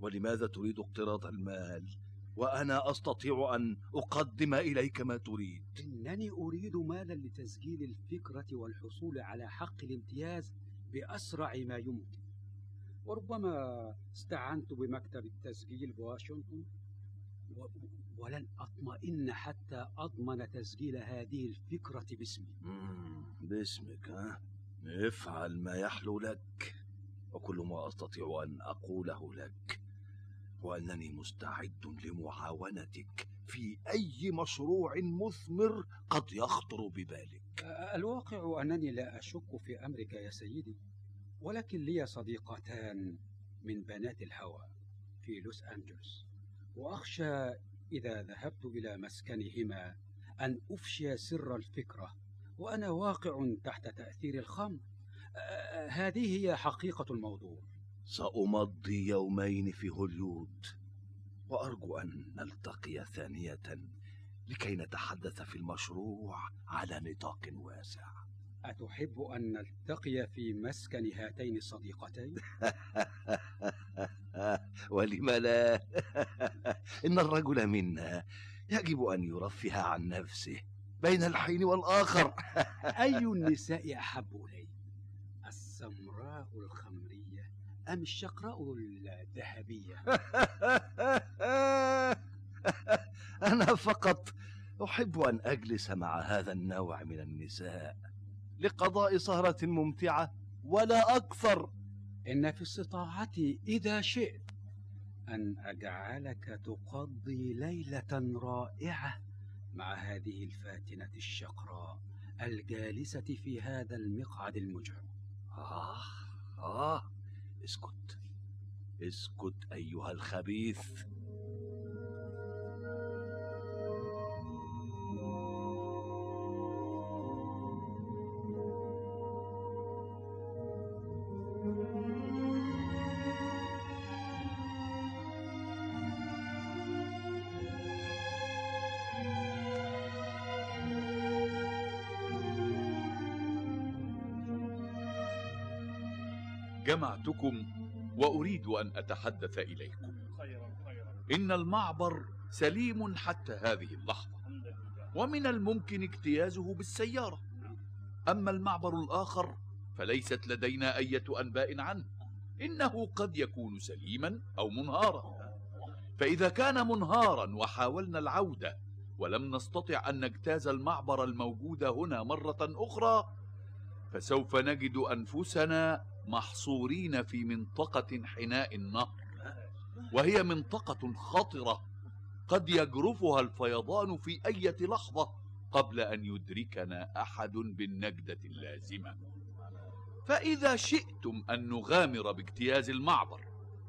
ولماذا تريد اقتراض المال وأنا أستطيع أن أقدم إليك ما تريد إنني أريد مالا لتسجيل الفكرة والحصول على حق الامتياز بأسرع ما يمكن وربما استعنت بمكتب التسجيل بواشنطن. ولن أطمئن حتى أضمن تسجيل هذه الفكرة باسمي باسمك ها؟ افعل ما يحلو لك وكل ما أستطيع أن أقوله لك هو أنني مستعد لمعاونتك في أي مشروع مثمر قد يخطر ببالك الواقع أنني لا أشك في أمرك يا سيدي ولكن لي صديقتان من بنات الهوى في لوس أنجلوس وأخشى إذا ذهبت إلى مسكنهما أن أفشي سر الفكرة وأنا واقع تحت تأثير الخمر. هذه هي حقيقة الموضوع. سأمضي يومين في هوليود وأرجو أن نلتقي ثانية لكي نتحدث في المشروع على نطاق واسع. أتحب أن نلتقي في مسكن هاتين الصديقتين؟ ولم لا إن الرجل منا يجب أن يرفه عن نفسه بين الحين والآخر أي النساء أحب إلي؟ السمراء الخمرية أم الشقراء الذهبية؟ أنا فقط أحب أن أجلس مع هذا النوع من النساء لقضاء سهرة ممتعة ولا أكثر. إن في استطاعتي إذا شئت أن أجعلك تقضي ليلة رائعة مع هذه الفاتنة الشقراء الجالسة في هذا المقعد المجرم. آه آه اسكت اسكت أيها الخبيث. جمعتكم وأريد أن أتحدث إليكم. إن المعبر سليم حتى هذه اللحظة. ومن الممكن اجتيازه بالسيارة. أما المعبر الآخر فليست لدينا أية أنباء عنه. إنه قد يكون سليما أو منهارا. فإذا كان منهارا وحاولنا العودة ولم نستطع أن نجتاز المعبر الموجود هنا مرة أخرى فسوف نجد أنفسنا محصورين في منطقة حناء النهر وهي منطقة خطرة قد يجرفها الفيضان في أي لحظة قبل أن يدركنا أحد بالنجدة اللازمة. فإذا شئتم أن نغامر باجتياز المعبر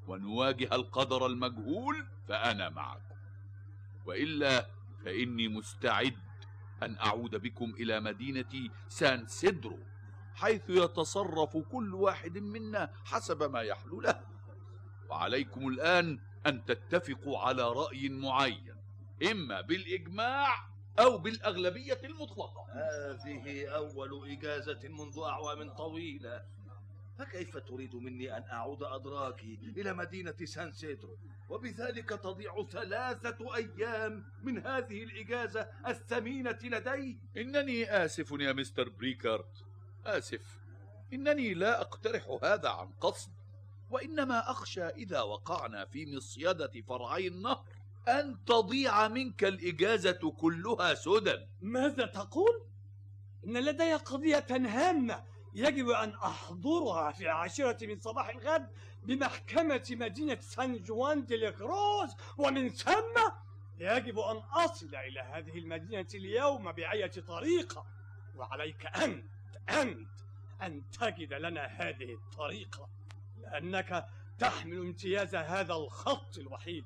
ونواجه القدر المجهول فأنا معكم. وإلا فإني مستعد أن أعود بكم إلى مدينة سان سيدرو. حيث يتصرف كل واحد منا حسب ما يحلو له. وعليكم الآن أن تتفقوا على رأي معين إما بالإجماع أو بالأغلبية المطلقة. هذه أول إجازة منذ أعوام طويلة. فكيف تريد مني أن أعود أدراجي إلى مدينة سان سيدرو؟ وبذلك تضيع ثلاثة أيام من هذه الإجازة الثمينة لدي؟ إنني آسف يا مستر بريكارد آسف إنني لا أقترح هذا عن قصد وإنما أخشى إذا وقعنا في مصيدة فرعي النهر أن تضيع منك الإجازة كلها سدى ماذا تقول؟ إن لدي قضية هامة يجب أن أحضرها في العاشرة من صباح الغد بمحكمة مدينة سان جوان دي لكروز ومن ثم يجب أن أصل إلى هذه المدينة اليوم بأية طريقة وعليك أنت أنت أن تجد لنا هذه الطريقة لأنك تحمل امتياز هذا الخط الوحيد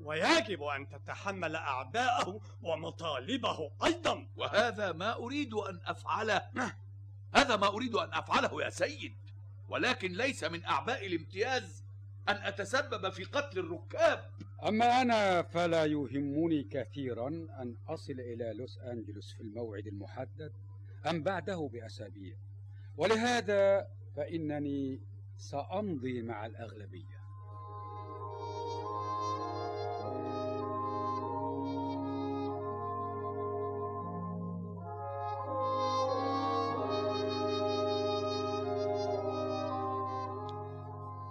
ويجب أن تتحمل أعباءه ومطالبه أيضا. وهذا ما أريد أن أفعله. هذا ما أريد أن أفعله يا سيد. ولكن ليس من أعباء الامتياز أن أتسبب في قتل الركاب. أما أنا فلا يهمني كثيرا أن أصل إلى لوس أنجلوس في الموعد المحدد. أم بعده بأسابيع. ولهذا فإنني سأمضي مع الأغلبية.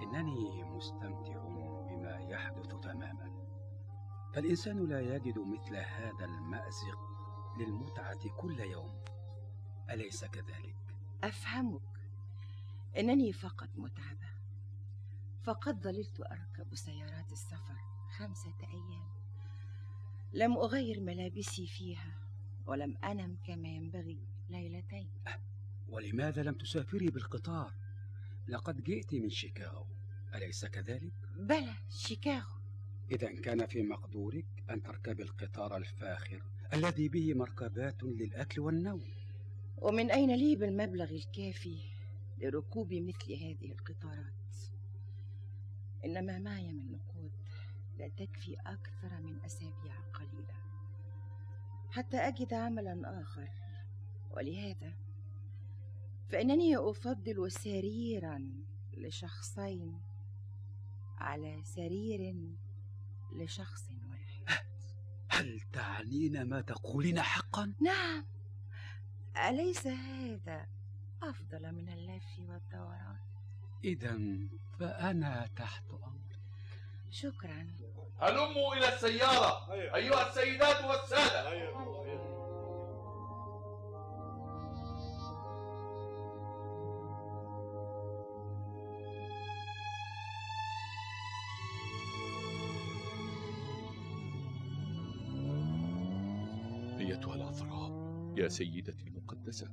إنني مستمتع بما يحدث تماما. فالإنسان لا يجد مثل هذا المأزق للمتعة كل يوم. أليس كذلك؟ أفهمك. إنني فقط متعبة. فقد ظللت أركب سيارات السفر خمسة أيام. لم أغير ملابسي فيها ولم أنم كما ينبغي ليلتين. ولماذا لم تسافري بالقطار؟ لقد جئت من شيكاغو. أليس كذلك؟ بلى شيكاغو. إذا كان في مقدورك أن تركبي القطار الفاخر الذي به مركبات للأكل والنوم. ومن أين لي بالمبلغ الكافي لركوب مثل هذه القطارات؟ إنما معي من نقود لا تكفي أكثر من أسابيع قليلة. حتى أجد عملا آخر ولهذا فإنني أفضل سريرا لشخصين على سرير لشخص واحد. هل تعنين ما تقولين حقا؟ نعم. أليس هذا أفضل من اللف والدوران؟ إذا فأنا تحت أمر شكرا. هلموا إلى السيارة. أيها السيدات والسادة. أيتها يا سيدتي المقدسة.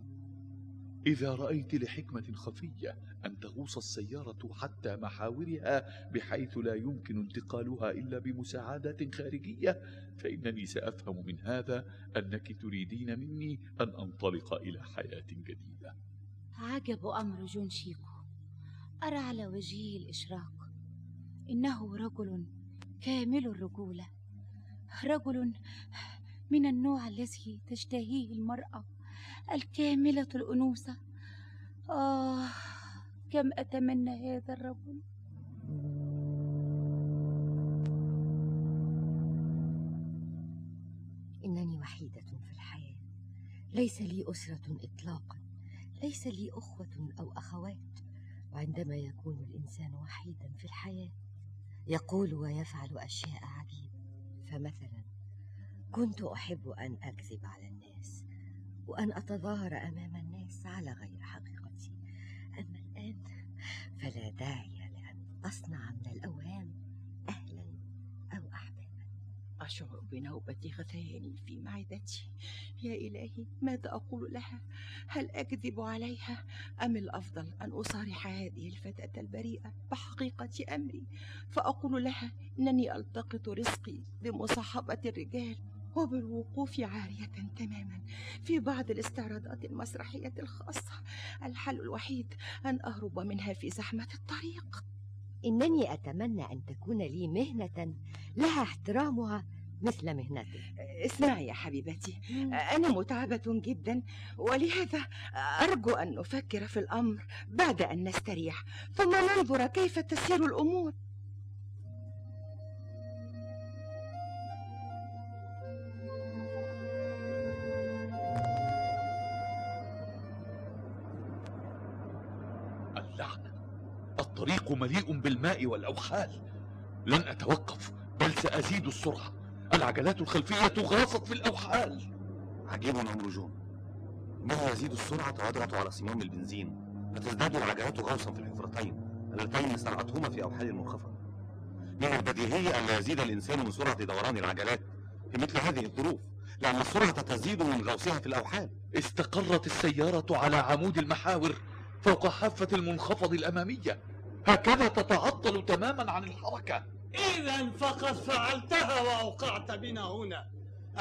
إذا رأيت لحكمة خفية أن تغوص السيارة حتى محاورها بحيث لا يمكن انتقالها إلا بمساعدات خارجية فإنني سأفهم من هذا أنك تريدين مني أن أنطلق إلى حياة جديدة. عجب أمر جون شيكو. أرى على وجهه الإشراق. إنه رجل كامل الرجولة. رجل من النوع الذي تشتهيه المرأة الكاملة الأنوثة. آه كم أتمنى هذا الرجل؟ إنني وحيدة في الحياة. ليس لي أسرة إطلاقا. ليس لي أخوة أو أخوات. وعندما يكون الإنسان وحيدا في الحياة يقول ويفعل أشياء عجيبة. فمثلا كنت أحب أن أكذب على الناس وأن أتظاهر أمام الناس على غير حقيقتي. أما الآن فلا داعي لأن أصنع من الأوهام أهلا أو أحبابا. أشعر بنوبة غثيان في معدتي. يا إلهي ماذا أقول لها؟ هل أكذب عليها؟ أم الأفضل أن أصارح هذه الفتاة البريئة بحقيقة أمري؟ فأقول لها إنني ألتقط رزقي بمصاحبة الرجال. وبالوقوف عارية تماما في بعض الاستعراضات المسرحية الخاصة. الحل الوحيد أن أهرب منها في زحمة الطريق. إنني أتمنى أن تكون لي مهنة لها احترامها مثل مهنتك اسمعي يا حبيبتي أنا متعبة جدا ولهذا أرجو أن نفكر في الأمر بعد أن نستريح ثم ننظر كيف تسير الأمور. مليء بالماء والأوحال لن أتوقف بل سأزيد السرعة. العجلات الخلفية غاصت في الأوحال عجيب أمر جون. إنه يزيد السرعة ويضغط على صمام البنزين؟ فتزداد العجلات غوصا في الحفرتين. اللتين صنعتهما في أوحال منخفضة. من البديهي أن لا يزيد الإنسان من سرعة دوران العجلات في مثل هذه الظروف لأن السرعة تزيد من غوصها في الأوحال. استقرت السيارة على عمود المحاور فوق حافة المنخفض الأمامية. هكذا تتعطل تماما عن الحركة. إذا فقد فعلتها وأوقعت بنا هنا.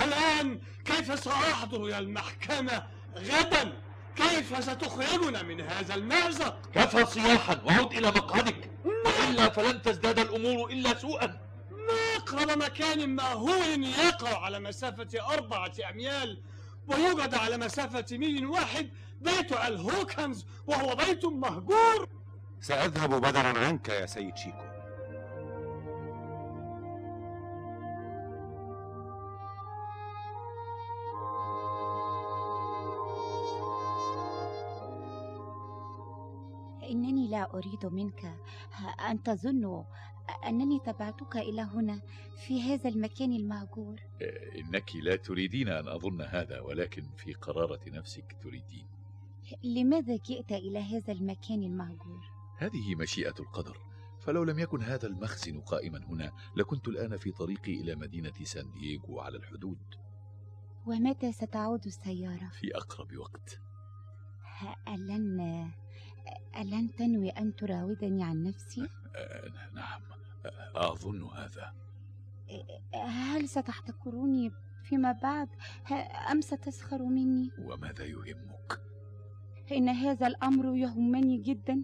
الآن كيف سأحضر إلى المحكمة غدا؟ كيف ستخرجنا من هذا المأزق؟ كفى صياحا وعد إلى مقعدك. وإلا فلن تزداد الأمور إلا سوءا. ما أقرب مكان مأهول يقع على مسافة أربعة أميال ويوجد على مسافة ميل واحد بيت الهوكنز وهو بيت مهجور. سأذهب بدلا عنك يا سيد شيكو. إنني لا أريد منك أن تظن أنني تبعتك إلى هنا في هذا المكان المهجور إنك لا تريدين أن أظن هذا ولكن في قرارة نفسك تريدين. لماذا جئت إلى هذا المكان المهجور؟ هذه مشيئة القدر فلو لم يكن هذا المخزن قائما هنا لكنت الآن في طريقي إلى مدينة سان دييغو على الحدود ومتى ستعود السيارة؟ في أقرب وقت ألن ألن تنوي أن تراودني عن نفسي؟ آه نعم آه أظن هذا هل ستحتقروني فيما بعد أم ستسخر مني؟ وماذا يهمك؟ إن هذا الأمر يهمني جدا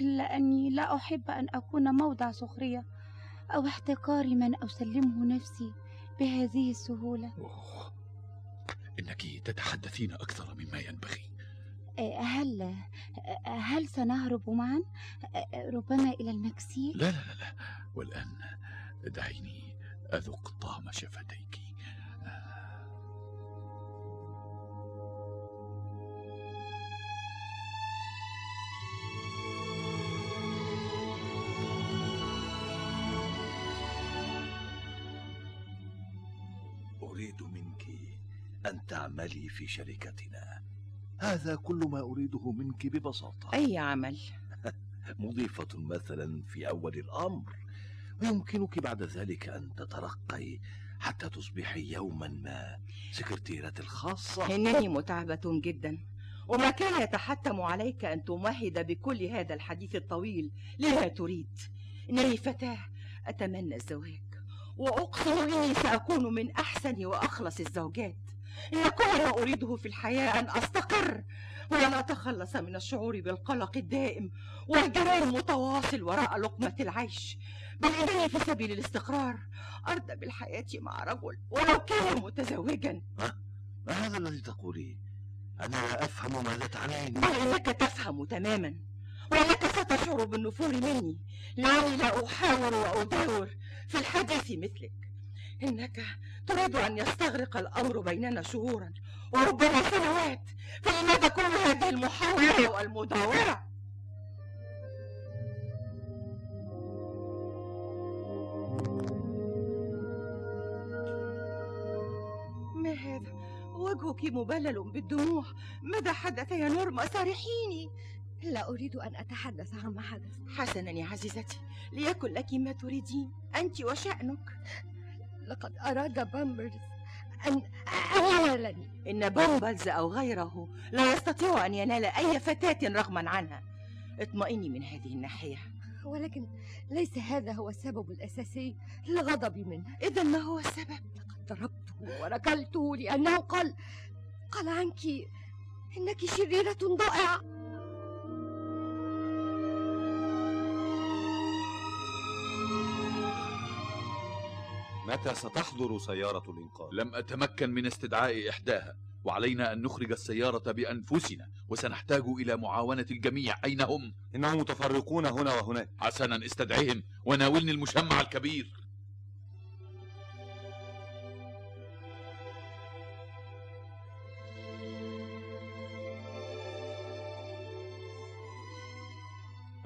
لأني لا أحب أن أكون موضع سخرية أو احتقار من أسلمه نفسي بهذه السهولة أوه. إنك تتحدثين أكثر مما ينبغي هل هل سنهرب معا ربما إلى المكسيك؟ لا لا لا, لا. والآن دعيني أذق طعم شفتيك أن تعملي في شركتنا. هذا كل ما أريده منك ببساطة. أي عمل؟ مضيفة مثلا في أول الأمر. ويمكنك بعد ذلك أن تترقي حتى تصبحي يوما ما سكرتيرتي الخاصة. إنني متعبة جدا. وما كان يتحتم عليك أن تمهد بكل هذا الحديث الطويل لما تريد. إنني فتاة أتمنى الزواج. وأقسم إني سأكون من أحسن وأخلص الزوجات. إن كل ما أريده في الحياة أن أستقر وأن أتخلص من الشعور بالقلق الدائم والجري المتواصل وراء لقمة العيش. بل إنني في سبيل الاستقرار أرضى بالحياة مع رجل ولو كان متزوجا. ما؟ هذا الذي تقوليه؟ أنا لا أفهم ماذا تعنين بل إنك تفهم تماما ولك ستشعر بالنفور مني. لاني لا أحاور واداور في الحديث مثلك. إنك تريد أن يستغرق الأمر بيننا شهورا وربما سنوات فلماذا كل هذه المحاولة والمداوره ما هذا؟ وجهك مبلل بالدموع. ماذا حدث يا نورما صارحيني لا أريد أن أتحدث عما حدث. حسنا يا عزيزتي ليكن لك ما تريدين أنت وشأنك. لقد أراد بامبلز أن أولا إن بامبلز أو غيره لا يستطيع أن ينال أي فتاة رغما عنها. اطمئني من هذه الناحية. ولكن ليس هذا هو السبب الأساسي لغضبي منه. إذا ما هو السبب؟ لقد ضربته وركلته لأنه قال قال عنك إنك شريرة ضائعة. متى ستحضر سيارة الإنقاذ؟ لم أتمكن من استدعاء إحداها وعلينا أن نخرج السيارة بأنفسنا وسنحتاج إلى معاونة الجميع أين هم؟ إنهم متفرقون هنا وهناك حسنا استدعهم وناولني المشمع الكبير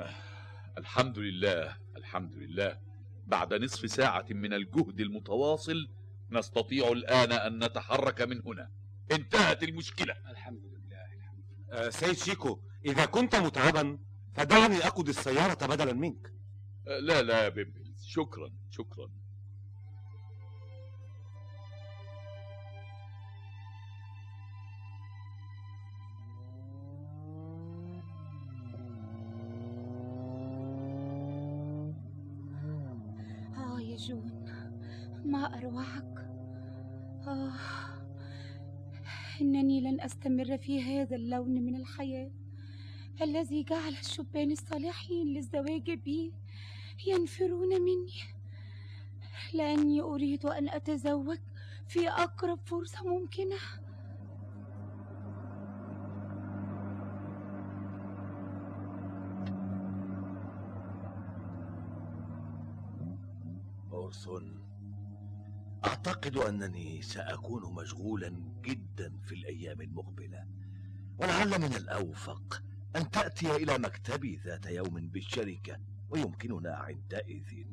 آه، الحمد لله الحمد لله بعد نصف ساعة من الجهد المتواصل نستطيع الآن أن نتحرك من هنا. انتهت المشكلة. الحمد لله الحمد لله. آه سيد شيكو إذا كنت متعبا فدعني أقود السيارة بدلا منك. آه، لا لا يا بيمبلز شكرا شكرا. أستمر في هذا اللون من الحياة الذي جعل الشبان الصالحين للزواج بي ينفرون مني. لأني أريد أن أتزوج في أقرب فرصة ممكنة. أورسون أعتقد أنني سأكون مشغولا جدا في الأيام المقبلة. ولعل من الأوفق أن تأتي إلى مكتبي ذات يوم بالشركة ويمكننا عندئذ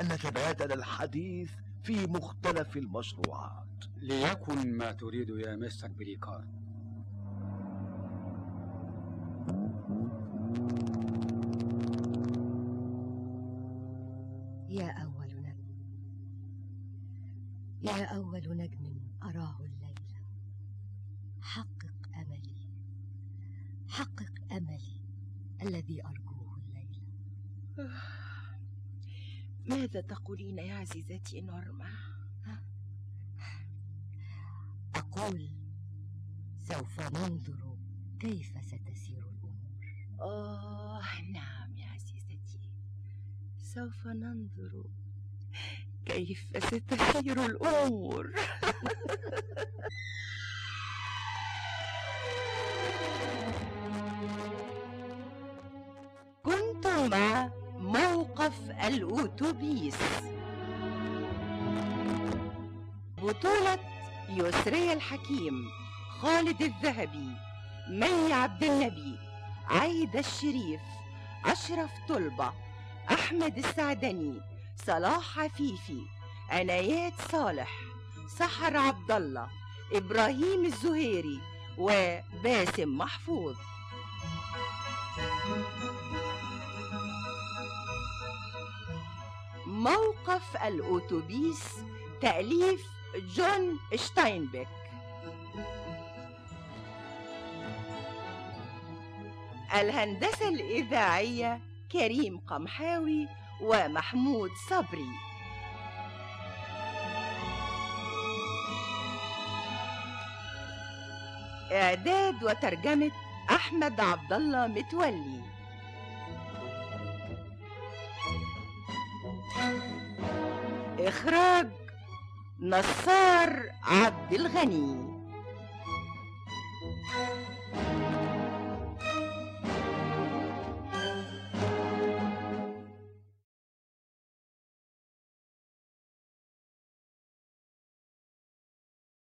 أن نتبادل الحديث في مختلف المشروعات. ليكن ما تريد يا مستر بريكارد تقولين يا عزيزتي نورما؟ أقول سوف ننظر كيف ستسير الأمور. آه نعم يا عزيزتي. سوف ننظر كيف ستسير الأمور. الأوتوبيس بطولة يسري الحكيم خالد الذهبي مي عبد النبي عايدة الشريف أشرف طلبة أحمد السعدني صلاح عفيفي عنايات صالح سحر عبد الله إبراهيم الزهيري وباسم محفوظ. موقف الأوتوبيس تأليف جون شتاينبيك. الهندسة الإذاعية كريم قمحاوي ومحمود صبري. إعداد وترجمة أحمد عبد الله متولي. إخراج نصار عبد الغني.